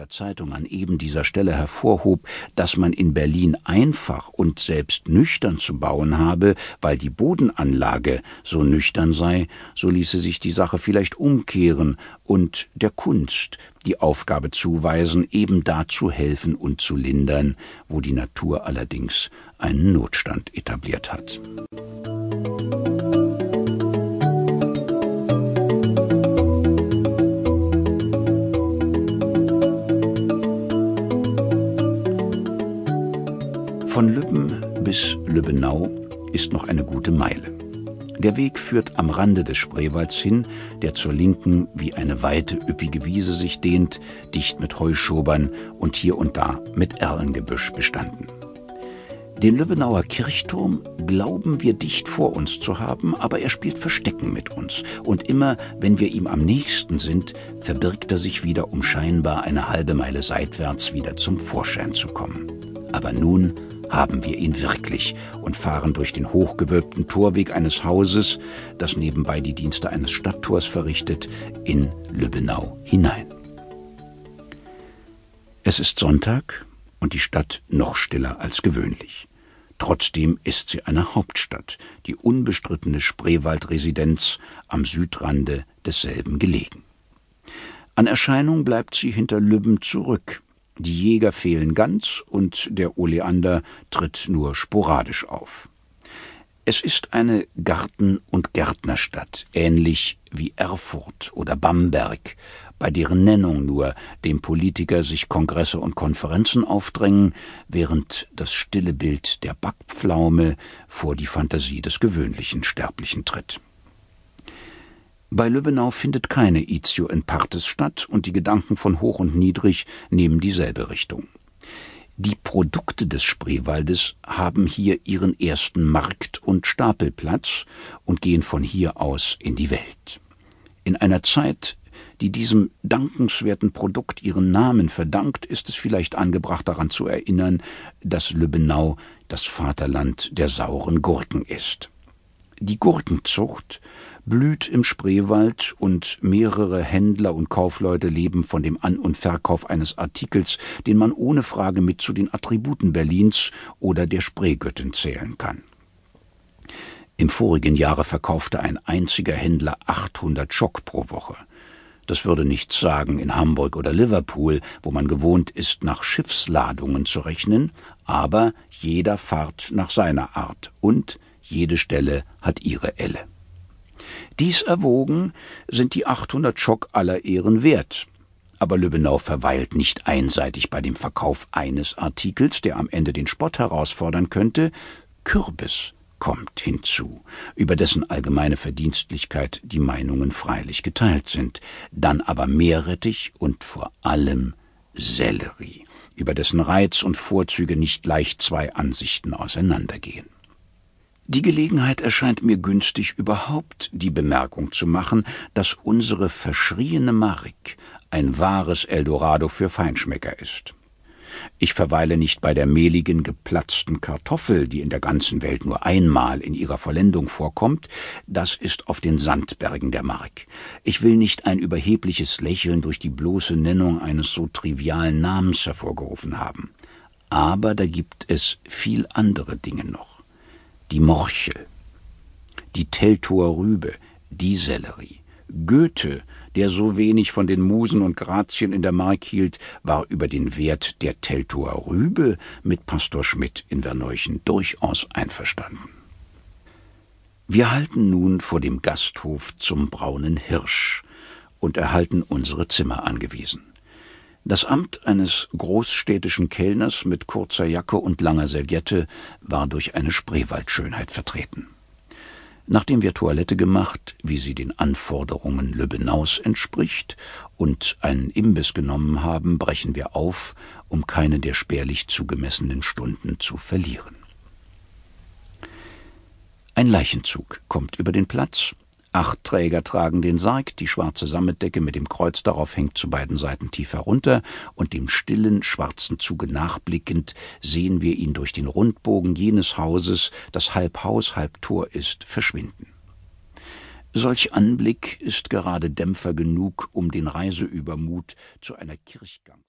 dieser Zeitung an eben dieser Stelle hervorhob, dass man in Berlin einfach und selbst nüchtern zu bauen habe, weil die Bodenanlage so nüchtern sei, so ließe sich die Sache vielleicht umkehren und der Kunst die Aufgabe zuweisen, eben da zu helfen und zu lindern, wo die Natur allerdings einen Notstand etabliert hat. Lübbenau ist noch eine gute Meile. Der Weg führt am Rande des Spreewalds hin, der zur Linken wie eine weite, üppige Wiese sich dehnt, dicht mit Heuschobern und hier und da mit Erlengebüsch bestanden. Den Lübbenauer Kirchturm glauben wir dicht vor uns zu haben, aber er spielt Verstecken mit uns. Und immer, wenn wir ihm am nächsten sind, verbirgt er sich wieder, um scheinbar eine halbe Meile seitwärts wieder zum Vorschein zu kommen. Aber nun haben wir ihn wirklich und fahren durch den hochgewölbten Torweg eines Hauses, das nebenbei die Dienste eines Stadttors verrichtet, in Lübbenau hinein. Es ist Sonntag und die Stadt noch stiller als gewöhnlich. Trotzdem ist sie eine Hauptstadt, die unbestrittene Spreewaldresidenz am Südrande desselben gelegen. An Erscheinung bleibt sie hinter Lübben zurück, die Jäger fehlen ganz und der Oleander tritt nur sporadisch auf. Es ist eine Garten- und Gärtnerstadt, ähnlich wie Erfurt oder Bamberg, bei deren Nennung nur dem Politiker sich Kongresse und Konferenzen aufdrängen, während das stille Bild der Backpflaume vor die Fantasie des gewöhnlichen Sterblichen tritt. Bei Lübbenau findet keine Itio in Partes statt und die Gedanken von Hoch und Niedrig nehmen dieselbe Richtung. Die Produkte des Spreewaldes haben hier ihren ersten Markt und Stapelplatz und gehen von hier aus in die Welt. In einer Zeit, die diesem dankenswerten Produkt ihren Namen verdankt, ist es vielleicht angebracht daran zu erinnern, dass Lübbenau das Vaterland der sauren Gurken ist. Die Gurkenzucht blüht im Spreewald und mehrere Händler und Kaufleute leben von dem An- und Verkauf eines Artikels, den man ohne Frage mit zu den Attributen Berlins oder der Spreegöttin zählen kann. Im vorigen Jahre verkaufte ein einziger Händler 800 Schock pro Woche. Das würde nichts sagen in Hamburg oder Liverpool, wo man gewohnt ist, nach Schiffsladungen zu rechnen, aber jeder fahrt nach seiner Art und jede Stelle hat ihre Elle. Dies erwogen sind die 800 Schock aller Ehren wert. Aber Lübbenau verweilt nicht einseitig bei dem Verkauf eines Artikels, der am Ende den Spott herausfordern könnte. Kürbis kommt hinzu, über dessen allgemeine Verdienstlichkeit die Meinungen freilich geteilt sind, dann aber Meerrettich und vor allem Sellerie, über dessen Reiz und Vorzüge nicht leicht zwei Ansichten auseinandergehen. Die Gelegenheit erscheint mir günstig, überhaupt die Bemerkung zu machen, dass unsere verschriene Mark ein wahres Eldorado für Feinschmecker ist. Ich verweile nicht bei der mehligen, geplatzten Kartoffel, die in der ganzen Welt nur einmal in ihrer Vollendung vorkommt, das ist auf den Sandbergen der Mark. Ich will nicht ein überhebliches Lächeln durch die bloße Nennung eines so trivialen Namens hervorgerufen haben. Aber da gibt es viel andere Dinge noch die Morchel, die Teltower Rübe, die Sellerie. Goethe, der so wenig von den Musen und Grazien in der Mark hielt, war über den Wert der Teltower Rübe mit Pastor Schmidt in Verneuchen durchaus einverstanden. Wir halten nun vor dem Gasthof zum Braunen Hirsch und erhalten unsere Zimmer angewiesen. Das Amt eines großstädtischen Kellners mit kurzer Jacke und langer Serviette war durch eine Spreewaldschönheit vertreten. Nachdem wir Toilette gemacht, wie sie den Anforderungen Lübbenaus entspricht, und einen Imbiss genommen haben, brechen wir auf, um keine der spärlich zugemessenen Stunden zu verlieren. Ein Leichenzug kommt über den Platz, Acht Träger tragen den Sarg, die schwarze Sammetdecke mit dem Kreuz darauf hängt zu beiden Seiten tief herunter, und dem stillen, schwarzen Zuge nachblickend sehen wir ihn durch den Rundbogen jenes Hauses, das halb Haus, halb Tor ist, verschwinden. Solch Anblick ist gerade Dämpfer genug, um den Reiseübermut zu einer Kirchgang